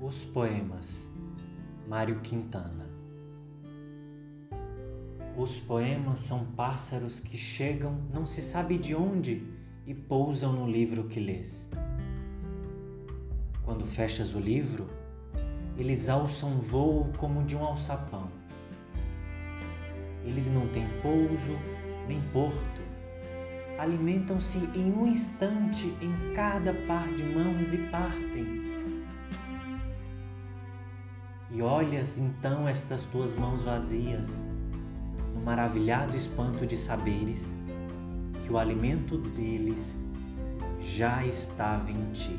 Os poemas, Mário Quintana. Os poemas são pássaros que chegam não se sabe de onde e pousam no livro que lês. Quando fechas o livro, eles alçam voo como de um alçapão. Eles não têm pouso nem porto. Alimentam-se em um instante em cada par de mãos e partem e olhas então estas tuas mãos vazias, no maravilhado espanto de saberes que o alimento deles já estava em ti.